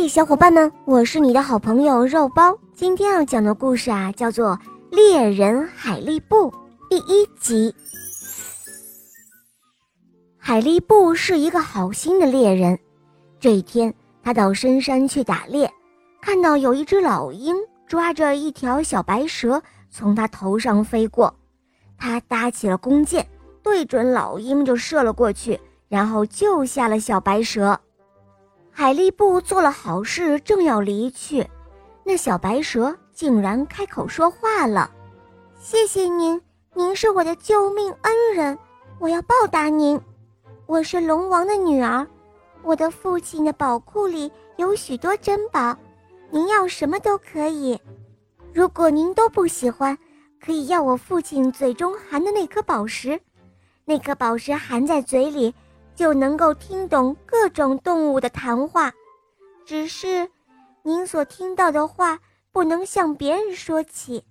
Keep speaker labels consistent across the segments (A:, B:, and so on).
A: 嘿，小伙伴们，我是你的好朋友肉包。今天要讲的故事啊，叫做《猎人海力布》第一集。海力布是一个好心的猎人。这一天，他到深山去打猎，看到有一只老鹰抓着一条小白蛇从他头上飞过，他搭起了弓箭，对准老鹰就射了过去，然后救下了小白蛇。海力布做了好事，正要离去，那小白蛇竟然开口说话了：“谢谢您，您是我的救命恩人，我要报答您。我是龙王的女儿，我的父亲的宝库里有许多珍宝，您要什么都可以。如果您都不喜欢，可以要我父亲嘴中含的那颗宝石，那颗宝石含在嘴里。”就能够听懂各种动物的谈话，只是您所听到的话不能向别人说起。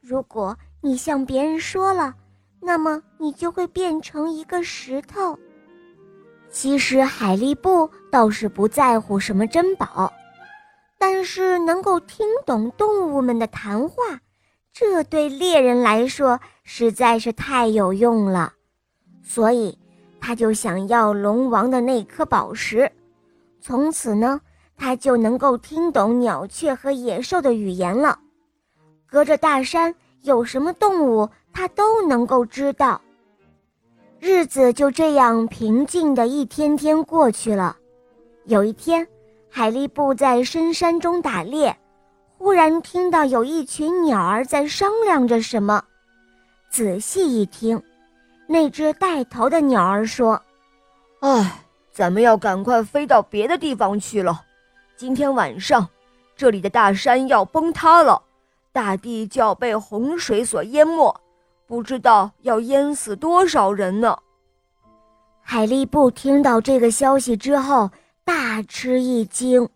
A: 如果你向别人说了，那么你就会变成一个石头。其实海力布倒是不在乎什么珍宝，但是能够听懂动物们的谈话，这对猎人来说实在是太有用了，所以。他就想要龙王的那颗宝石，从此呢，他就能够听懂鸟雀和野兽的语言了。隔着大山，有什么动物，他都能够知道。日子就这样平静的一天天过去了。有一天，海力布在深山中打猎，忽然听到有一群鸟儿在商量着什么，仔细一听。那只带头的鸟儿说：“
B: 哎，咱们要赶快飞到别的地方去了。今天晚上，这里的大山要崩塌了，大地就要被洪水所淹没，不知道要淹死多少人呢。”
A: 海力布听到这个消息之后，大吃一惊。